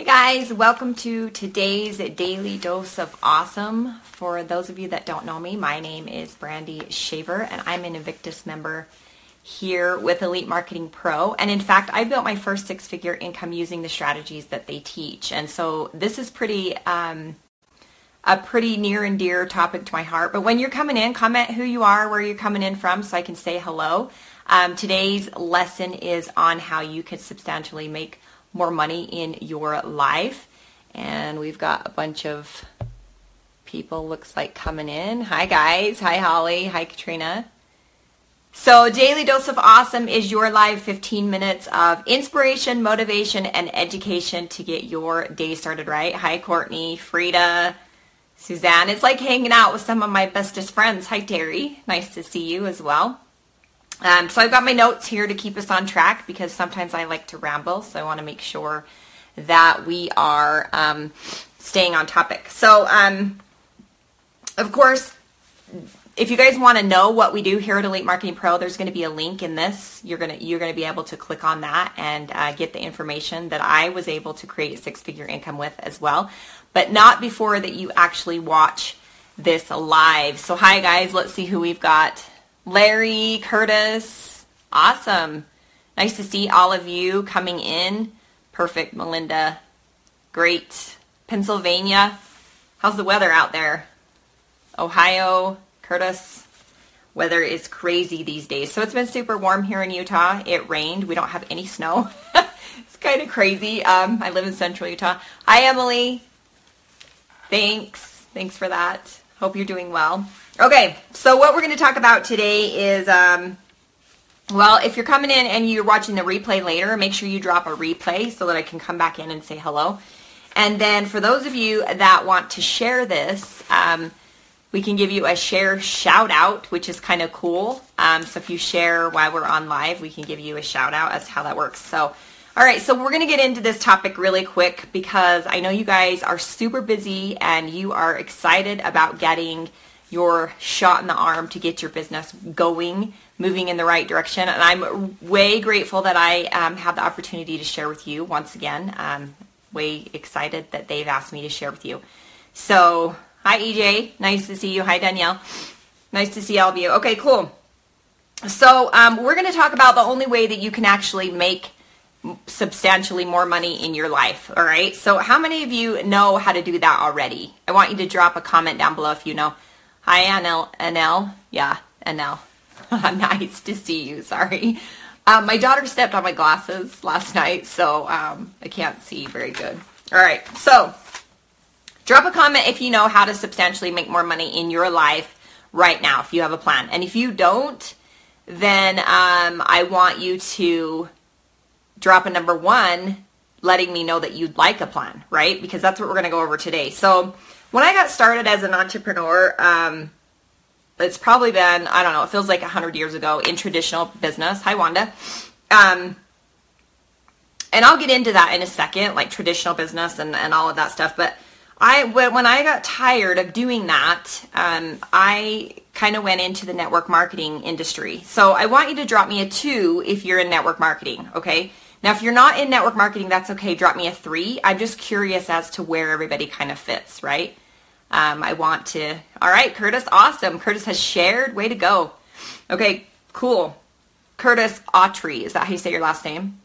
Hey guys, welcome to today's Daily Dose of Awesome. For those of you that don't know me, my name is Brandy Shaver and I'm an Invictus member here with Elite Marketing Pro. And in fact, I built my first six figure income using the strategies that they teach. And so this is pretty, um, a pretty near and dear topic to my heart. But when you're coming in, comment who you are, where you're coming in from so I can say hello. Um, today's lesson is on how you can substantially make more money in your life. And we've got a bunch of people looks like coming in. Hi guys. Hi Holly. Hi Katrina. So Daily Dose of Awesome is your live 15 minutes of inspiration, motivation, and education to get your day started right. Hi Courtney, Frida, Suzanne. It's like hanging out with some of my bestest friends. Hi Terry. Nice to see you as well. Um, so I've got my notes here to keep us on track because sometimes I like to ramble, so I want to make sure that we are um, staying on topic. So, um, of course, if you guys want to know what we do here at Elite Marketing Pro, there's going to be a link in this. You're gonna you're gonna be able to click on that and uh, get the information that I was able to create six figure income with as well, but not before that you actually watch this live. So hi guys, let's see who we've got Larry, Curtis. Awesome. Nice to see all of you coming in. Perfect, Melinda. Great. Pennsylvania. How's the weather out there? Ohio, Curtis. Weather is crazy these days. So it's been super warm here in Utah. It rained. We don't have any snow. it's kind of crazy. Um, I live in central Utah. Hi, Emily. Thanks. Thanks for that. Hope you're doing well. Okay, so what we're going to talk about today is, um, well, if you're coming in and you're watching the replay later, make sure you drop a replay so that I can come back in and say hello. And then for those of you that want to share this, um, we can give you a share shout out, which is kind of cool. Um, so if you share while we're on live, we can give you a shout out as to how that works. So, all right, so we're going to get into this topic really quick because I know you guys are super busy and you are excited about getting your shot in the arm to get your business going, moving in the right direction. And I'm way grateful that I um, have the opportunity to share with you once again. Um, way excited that they've asked me to share with you. So, hi EJ, nice to see you. Hi Danielle, nice to see all of you. Okay, cool. So um, we're going to talk about the only way that you can actually make substantially more money in your life. All right. So how many of you know how to do that already? I want you to drop a comment down below if you know. Hi, Anel. Anel. Yeah, Anel. nice to see you. Sorry. Um, my daughter stepped on my glasses last night, so um, I can't see very good. All right. So drop a comment if you know how to substantially make more money in your life right now, if you have a plan. And if you don't, then um, I want you to drop a number one letting me know that you'd like a plan, right? Because that's what we're going to go over today. So when I got started as an entrepreneur, um, it's probably been, I don't know, it feels like 100 years ago in traditional business. Hi, Wanda. Um, and I'll get into that in a second, like traditional business and, and all of that stuff. But I, when I got tired of doing that, um, I kind of went into the network marketing industry. So I want you to drop me a two if you're in network marketing, okay? Now, if you're not in network marketing, that's okay. Drop me a three. I'm just curious as to where everybody kind of fits, right? Um, I want to. All right, Curtis, awesome. Curtis has shared. Way to go. Okay, cool. Curtis Autry, is that how you say your last name?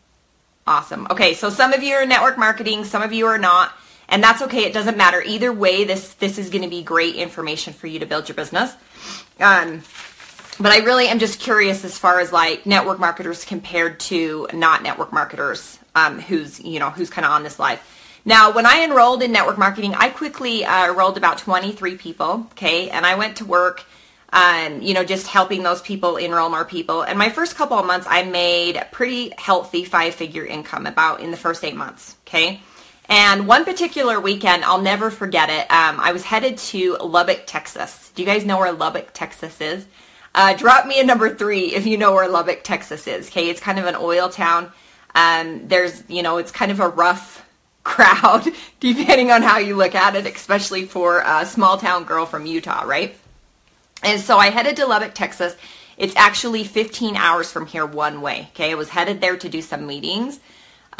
Awesome. Okay, so some of you are network marketing, some of you are not, and that's okay. It doesn't matter. Either way, this this is going to be great information for you to build your business. Um, but I really am just curious as far as like network marketers compared to not network marketers, um, who's you know who's kind of on this live. Now, when I enrolled in network marketing, I quickly uh, enrolled about 23 people, okay, and I went to work, um, you know, just helping those people enroll more people. And my first couple of months, I made pretty healthy five-figure income about in the first eight months, okay. And one particular weekend, I'll never forget it. Um, I was headed to Lubbock, Texas. Do you guys know where Lubbock, Texas is? Uh, drop me a number three if you know where Lubbock, Texas is. Okay, it's kind of an oil town. Um, there's, you know, it's kind of a rough crowd, depending on how you look at it, especially for a small town girl from Utah, right? And so I headed to Lubbock, Texas. It's actually 15 hours from here one way. Okay, I was headed there to do some meetings.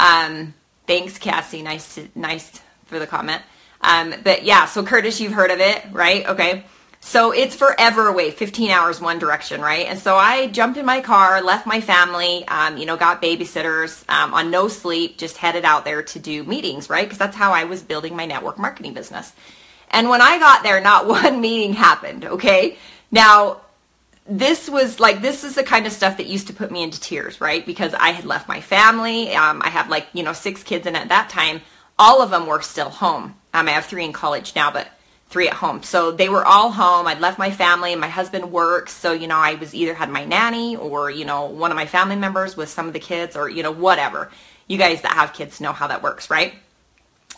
Um, Thanks, Cassie. Nice, to, nice for the comment. Um, but yeah, so Curtis, you've heard of it, right? Okay. So it's forever away, 15 hours one direction, right? And so I jumped in my car, left my family, um, you know, got babysitters um, on no sleep, just headed out there to do meetings, right? Because that's how I was building my network marketing business. And when I got there, not one meeting happened, okay? Now, this was like this is the kind of stuff that used to put me into tears right because i had left my family um, i have like you know six kids and at that time all of them were still home i have three in college now but three at home. So they were all home. I'd left my family. My husband works. So, you know, I was either had my nanny or, you know, one of my family members with some of the kids or, you know, whatever. You guys that have kids know how that works, right?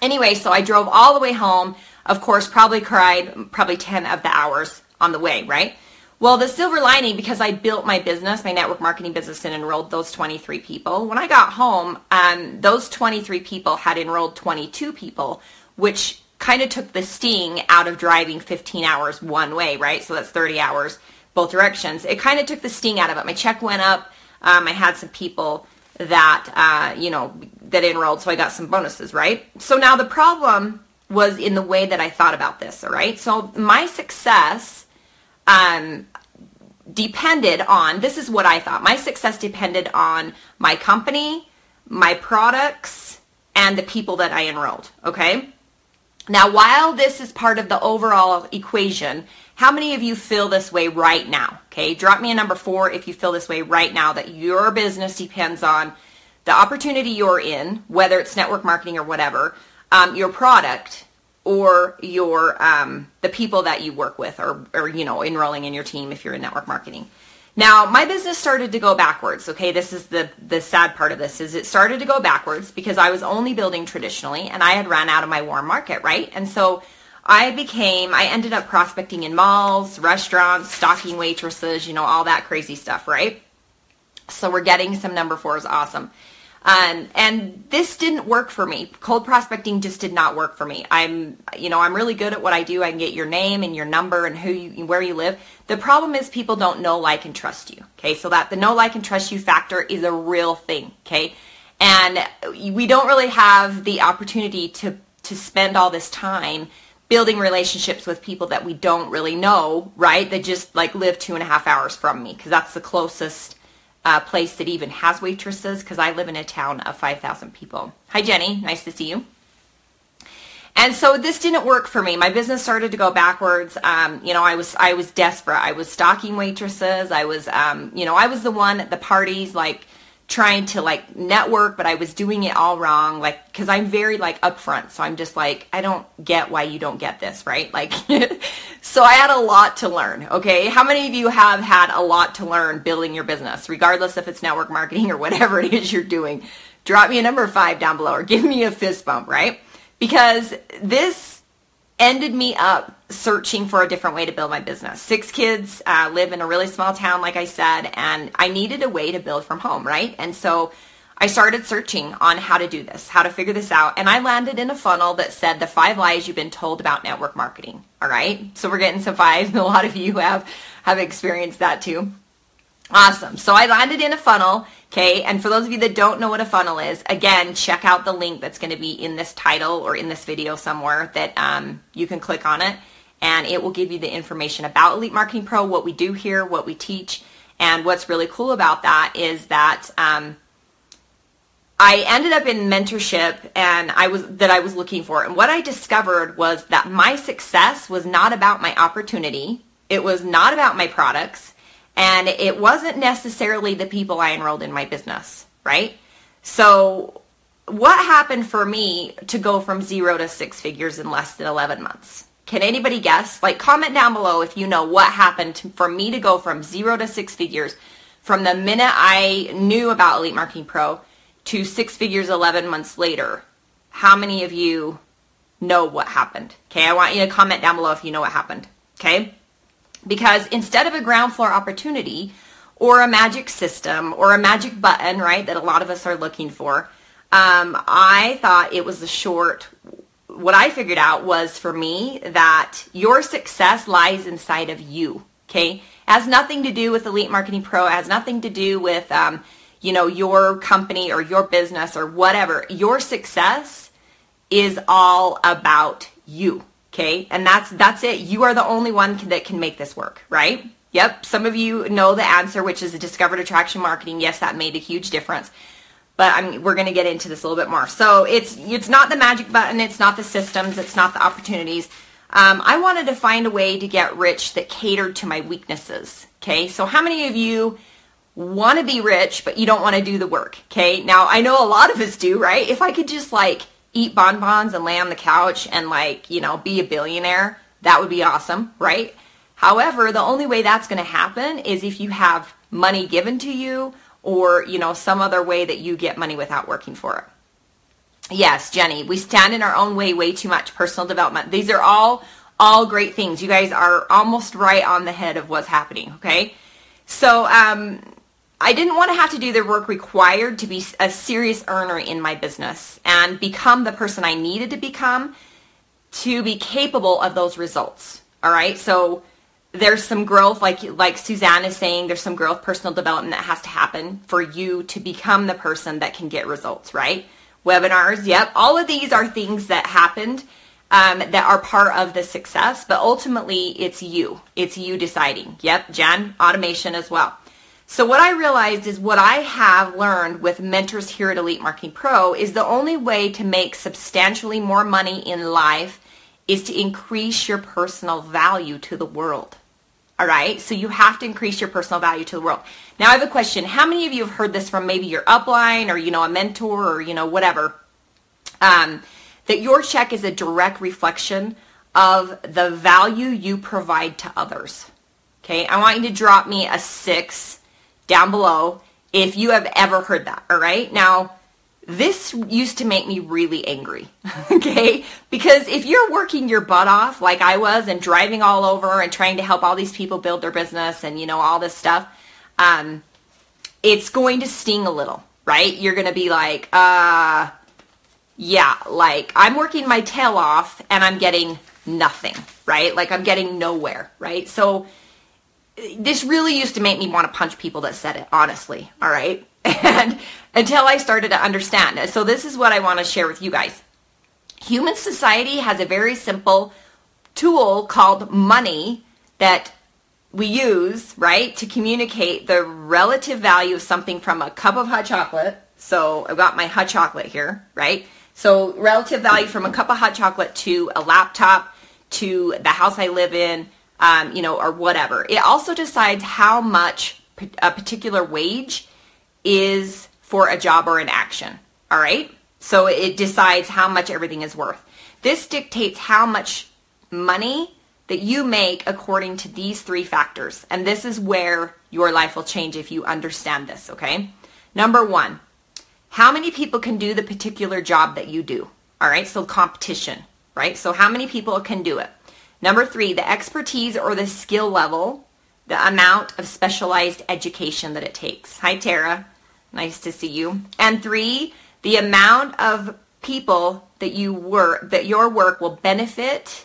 Anyway, so I drove all the way home. Of course, probably cried probably 10 of the hours on the way, right? Well, the silver lining, because I built my business, my network marketing business, and enrolled those 23 people, when I got home, um, those 23 people had enrolled 22 people, which kind of took the sting out of driving 15 hours one way, right? So that's 30 hours both directions. It kind of took the sting out of it. My check went up. Um, I had some people that, uh, you know, that enrolled, so I got some bonuses, right? So now the problem was in the way that I thought about this, all right? So my success um, depended on, this is what I thought, my success depended on my company, my products, and the people that I enrolled, okay? Now, while this is part of the overall equation, how many of you feel this way right now? Okay, drop me a number four if you feel this way right now that your business depends on the opportunity you're in, whether it's network marketing or whatever, um, your product or your um, the people that you work with or, or you know enrolling in your team if you're in network marketing. Now, my business started to go backwards. Okay, this is the the sad part of this is it started to go backwards because I was only building traditionally and I had ran out of my warm market, right? And so I became I ended up prospecting in malls, restaurants, stalking waitresses, you know, all that crazy stuff, right? So we're getting some number 4s awesome. Um, and this didn't work for me. Cold prospecting just did not work for me. I'm, you know, I'm really good at what I do. I can get your name and your number and who you, where you live. The problem is people don't know, like, and trust you. Okay, so that the know, like, and trust you factor is a real thing. Okay, and we don't really have the opportunity to to spend all this time building relationships with people that we don't really know, right? That just like live two and a half hours from me because that's the closest uh, place that even has waitresses because I live in a town of 5,000 people. Hi, Jenny. Nice to see you. And so this didn't work for me. My business started to go backwards. Um, you know, I was I was desperate. I was stalking waitresses. I was, um, you know, I was the one at the parties, like trying to like network, but I was doing it all wrong. Like, because I'm very like upfront, so I'm just like, I don't get why you don't get this, right? Like, so I had a lot to learn. Okay, how many of you have had a lot to learn building your business, regardless if it's network marketing or whatever it is you're doing? Drop me a number five down below, or give me a fist bump, right? Because this ended me up searching for a different way to build my business. Six kids, uh, live in a really small town, like I said, and I needed a way to build from home, right? And so I started searching on how to do this, how to figure this out, and I landed in a funnel that said the five lies you've been told about network marketing. All right, so we're getting some five. A lot of you have have experienced that too. Awesome. So I landed in a funnel. Okay. And for those of you that don't know what a funnel is, again, check out the link that's going to be in this title or in this video somewhere that um, you can click on it and it will give you the information about Elite Marketing Pro, what we do here, what we teach. And what's really cool about that is that um, I ended up in mentorship and I was that I was looking for. And what I discovered was that my success was not about my opportunity. It was not about my products and it wasn't necessarily the people I enrolled in my business, right? So what happened for me to go from zero to six figures in less than 11 months? Can anybody guess? Like comment down below if you know what happened for me to go from zero to six figures from the minute I knew about Elite Marketing Pro to six figures 11 months later. How many of you know what happened? Okay, I want you to comment down below if you know what happened. Okay? Because instead of a ground floor opportunity or a magic system or a magic button, right, that a lot of us are looking for, um, I thought it was a short. What I figured out was for me that your success lies inside of you. Okay, it has nothing to do with Elite Marketing Pro. It has nothing to do with um, you know, your company or your business or whatever, your success is all about you. Okay. And that's, that's it. You are the only one that can make this work, right? Yep. Some of you know the answer, which is discovered attraction marketing. Yes, that made a huge difference. But I mean, we're going to get into this a little bit more. So it's, it's not the magic button. It's not the systems. It's not the opportunities. Um, I wanted to find a way to get rich that catered to my weaknesses. Okay. So how many of you want to be rich, but you don't want to do the work. Okay. Now I know a lot of us do, right? If I could just like eat bonbons and lay on the couch and like, you know, be a billionaire, that would be awesome, right? However, the only way that's going to happen is if you have money given to you or, you know, some other way that you get money without working for it. Yes, Jenny, we stand in our own way way too much. Personal development. These are all all great things. You guys are almost right on the head of what's happening, okay? So, um I didn't want to have to do the work required to be a serious earner in my business and become the person I needed to become to be capable of those results. All right. So there's some growth, like like Suzanne is saying, there's some growth, personal development that has to happen for you to become the person that can get results. Right. Webinars. Yep. All of these are things that happened um, that are part of the success, but ultimately it's you. It's you deciding. Yep. Jen, automation as well. So what I realized is what I have learned with mentors here at Elite Marketing Pro is the only way to make substantially more money in life is to increase your personal value to the world. All right. So you have to increase your personal value to the world. Now I have a question. How many of you have heard this from maybe your upline or, you know, a mentor or, you know, whatever? Um, that your check is a direct reflection of the value you provide to others. Okay. I want you to drop me a six down below if you have ever heard that, all right? Now, this used to make me really angry, okay? Because if you're working your butt off like I was and driving all over and trying to help all these people build their business and, you know, all this stuff, um, it's going to sting a little, right? You're going to be like, uh, yeah, like I'm working my tail off and I'm getting nothing, right? Like I'm getting nowhere, right? So this really used to make me want to punch people that said it, honestly. All right. And until I started to understand. So this is what I want to share with you guys. Human society has a very simple tool called money that we use, right, to communicate the relative value of something from a cup of hot chocolate. So I've got my hot chocolate here, right? So relative value from a cup of hot chocolate to a laptop to the house I live in um, you know, or whatever. It also decides how much a particular wage is for a job or an action. All right. So it decides how much everything is worth. This dictates how much money that you make according to these three factors. And this is where your life will change if you understand this, okay? Number one, how many people can do the particular job that you do? All right, so competition, right? So how many people can do it? Number three, the expertise or the skill level, the amount of specialized education that it takes. Hi, Tara. Nice to see you. And three, the amount of people that you work, that your work will benefit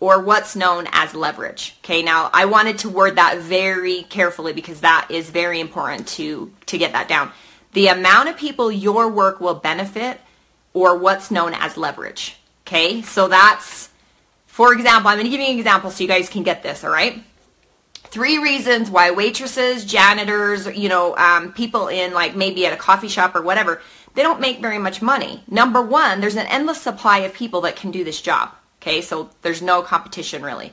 or what's known as leverage. Okay, now I wanted to word that very carefully because that is very important to, to get that down. The amount of people your work will benefit or what's known as leverage. Okay, so that's for example, I'm going to give you an example so you guys can get this, all right? Three reasons why waitresses, janitors, you know, um, people in like maybe at a coffee shop or whatever, they don't make very much money. Number one, there's an endless supply of people that can do this job. Okay, so there's no competition really.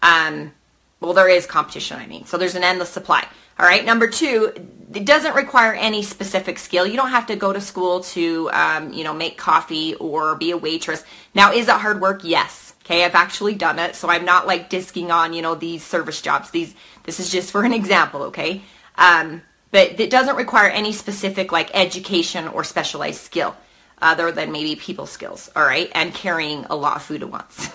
Um, well, there is competition, I mean. So there's an endless supply. All right. Number two, it doesn't require any specific skill. You don't have to go to school to, um, you know, make coffee or be a waitress. Now, is it hard work? Yes. Okay, I've actually done it, so I'm not like disking on, you know, these service jobs. These this is just for an example, okay? Um, but it doesn't require any specific like education or specialized skill other than maybe people skills, all right? And carrying a lot of food at once.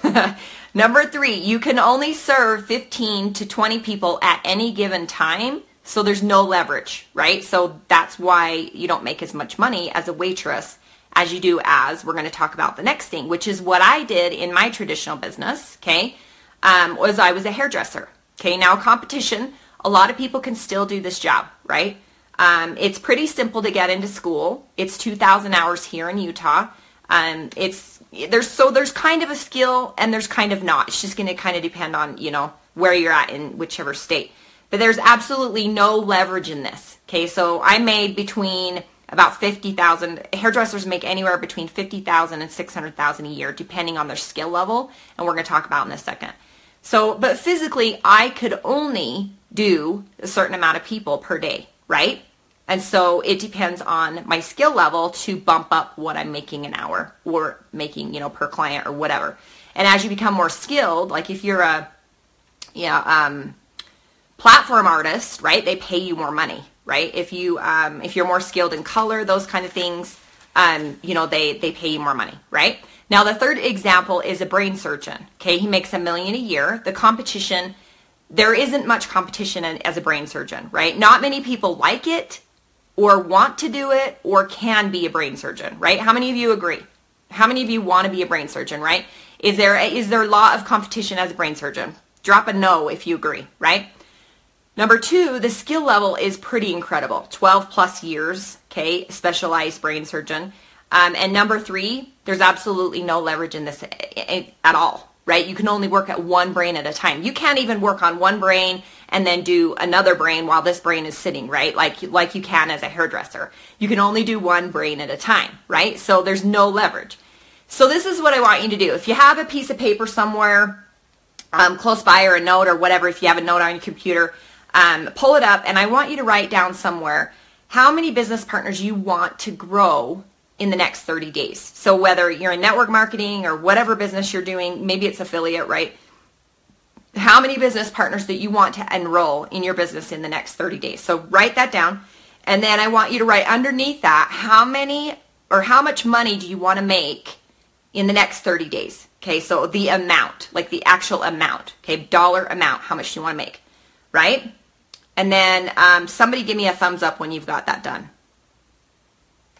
Number 3, you can only serve 15 to 20 people at any given time, so there's no leverage, right? So that's why you don't make as much money as a waitress as you do as we're going to talk about the next thing, which is what I did in my traditional business, okay, um, was I was a hairdresser. Okay, now competition, a lot of people can still do this job, right? Um, it's pretty simple to get into school. It's 2,000 hours here in Utah. Um, it's there's so there's kind of a skill and there's kind of not. It's just going to kind of depend on you know where you're at in whichever state. But there's absolutely no leverage in this. Okay, so I made between about 50,000. Hairdressers make anywhere between 50,000 and 600,000 a year depending on their skill level, and we're going to talk about in a second. So, but physically I could only do a certain amount of people per day, right? And so it depends on my skill level to bump up what I'm making an hour or making, you know, per client or whatever. And as you become more skilled, like if you're a, you know, um, platform artist, right? They pay you more money, right? If you um, if you're more skilled in color, those kind of things, um, you know, they they pay you more money, right? Now the third example is a brain surgeon. Okay, he makes a million a year. The competition, there isn't much competition as a brain surgeon, right? Not many people like it or want to do it or can be a brain surgeon, right? How many of you agree? How many of you want to be a brain surgeon, right? Is there a, is there a lot of competition as a brain surgeon? Drop a no if you agree, right? Number two, the skill level is pretty incredible. 12 plus years, okay, specialized brain surgeon. Um, and number three, there's absolutely no leverage in this at all, right? You can only work at one brain at a time. You can't even work on one brain and then do another brain while this brain is sitting, right? Like, like you can as a hairdresser. You can only do one brain at a time, right? So there's no leverage. So this is what I want you to do. If you have a piece of paper somewhere um, close by or a note or whatever, if you have a note on your computer, um, pull it up and I want you to write down somewhere how many business partners you want to grow in the next 30 days. So whether you're in network marketing or whatever business you're doing, maybe it's affiliate, right? How many business partners that you want to enroll in your business in the next 30 days. So write that down. And then I want you to write underneath that how many or how much money do you want to make in the next 30 days? Okay, so the amount, like the actual amount, okay, dollar amount, how much do you want to make, right? And then um, somebody give me a thumbs up when you've got that done.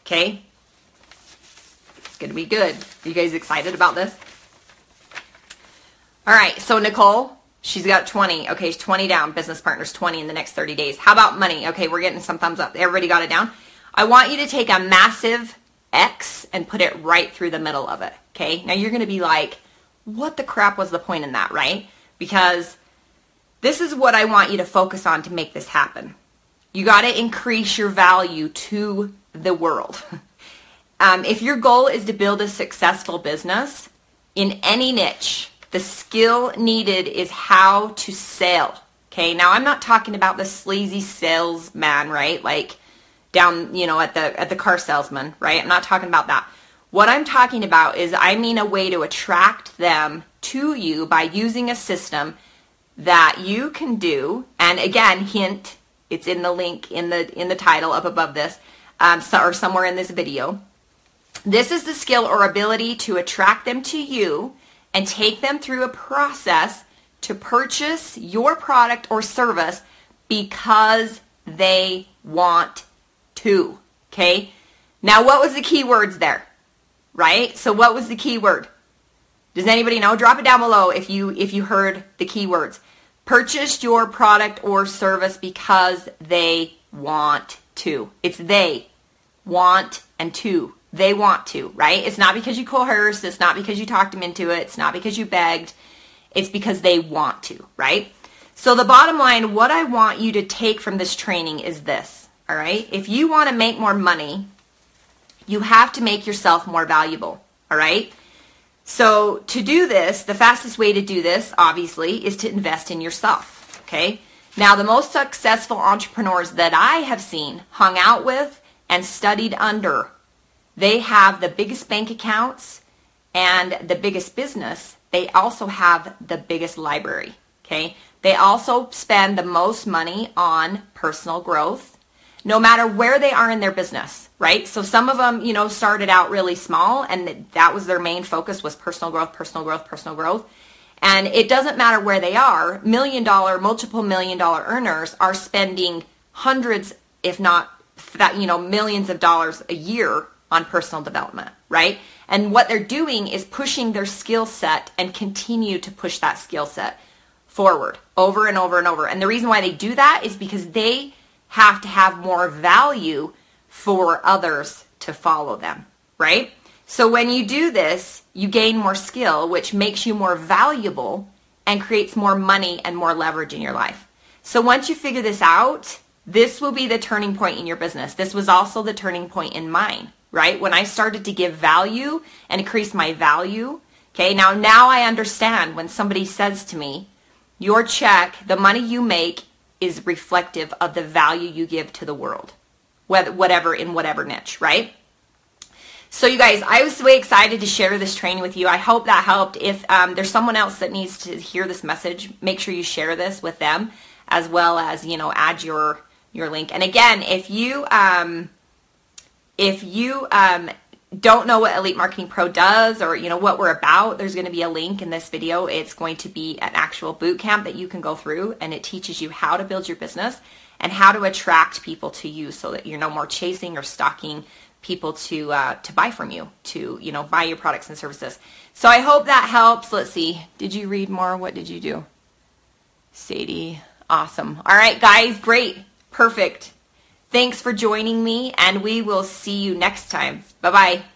Okay? It's going to be good. Are you guys excited about this? All right, so Nicole, she's got 20. Okay, she's 20 down. Business partners 20 in the next 30 days. How about money? Okay, we're getting some thumbs up. Everybody got it down? I want you to take a massive X and put it right through the middle of it. Okay, now you're going to be like, what the crap was the point in that, right? Because this is what I want you to focus on to make this happen. You got to increase your value to the world. um, if your goal is to build a successful business in any niche, the skill needed is how to sell. Okay, now I'm not talking about the sleazy salesman, right? Like down, you know, at the at the car salesman, right? I'm not talking about that. What I'm talking about is I mean a way to attract them to you by using a system that you can do, and again, hint, it's in the link in the in the title up above this, um, so, or somewhere in this video. This is the skill or ability to attract them to you and take them through a process to purchase your product or service because they want to. Okay? Now, what was the key words there? Right? So what was the key word? Does anybody know? Drop it down below if you if you heard the keywords. Purchase your product or service because they want to. It's they want and to. They want to, right? It's not because you coerced. It's not because you talked them into it. It's not because you begged. It's because they want to, right? So the bottom line, what I want you to take from this training is this, all right? If you want to make more money, you have to make yourself more valuable, all right? So to do this, the fastest way to do this, obviously, is to invest in yourself. Okay. Now, the most successful entrepreneurs that I have seen, hung out with, and studied under, they have the biggest bank accounts and the biggest business. They also have the biggest library. Okay. They also spend the most money on personal growth, no matter where they are in their business right? So some of them, you know, started out really small and that was their main focus was personal growth, personal growth, personal growth. And it doesn't matter where they are, million dollar, multiple million dollar earners are spending hundreds, if not that, you know, millions of dollars a year on personal development, right? And what they're doing is pushing their skill set and continue to push that skill set forward over and over and over. And the reason why they do that is because they have to have more value for others to follow them, right? So when you do this, you gain more skill, which makes you more valuable and creates more money and more leverage in your life. So once you figure this out, this will be the turning point in your business. This was also the turning point in mine, right? When I started to give value and increase my value. Okay, now now I understand when somebody says to me, your check, the money you make is reflective of the value you give to the world. Whether, whatever in whatever niche, right? So you guys, I was way excited to share this training with you. I hope that helped. If um, there's someone else that needs to hear this message, make sure you share this with them as well as, you know, add your your link. And again, if you um, if you um, don't know what Elite Marketing Pro does or you know what we're about, there's going to be a link in this video. It's going to be an actual boot camp that you can go through and it teaches you how to build your business and how to attract people to you so that you're no more chasing or stalking people to uh, to buy from you, to you know buy your products and services. So I hope that helps. Let's see. Did you read more? What did you do? Sadie, awesome. All right, guys, great, perfect. Thanks for joining me, and we will see you next time. Bye bye.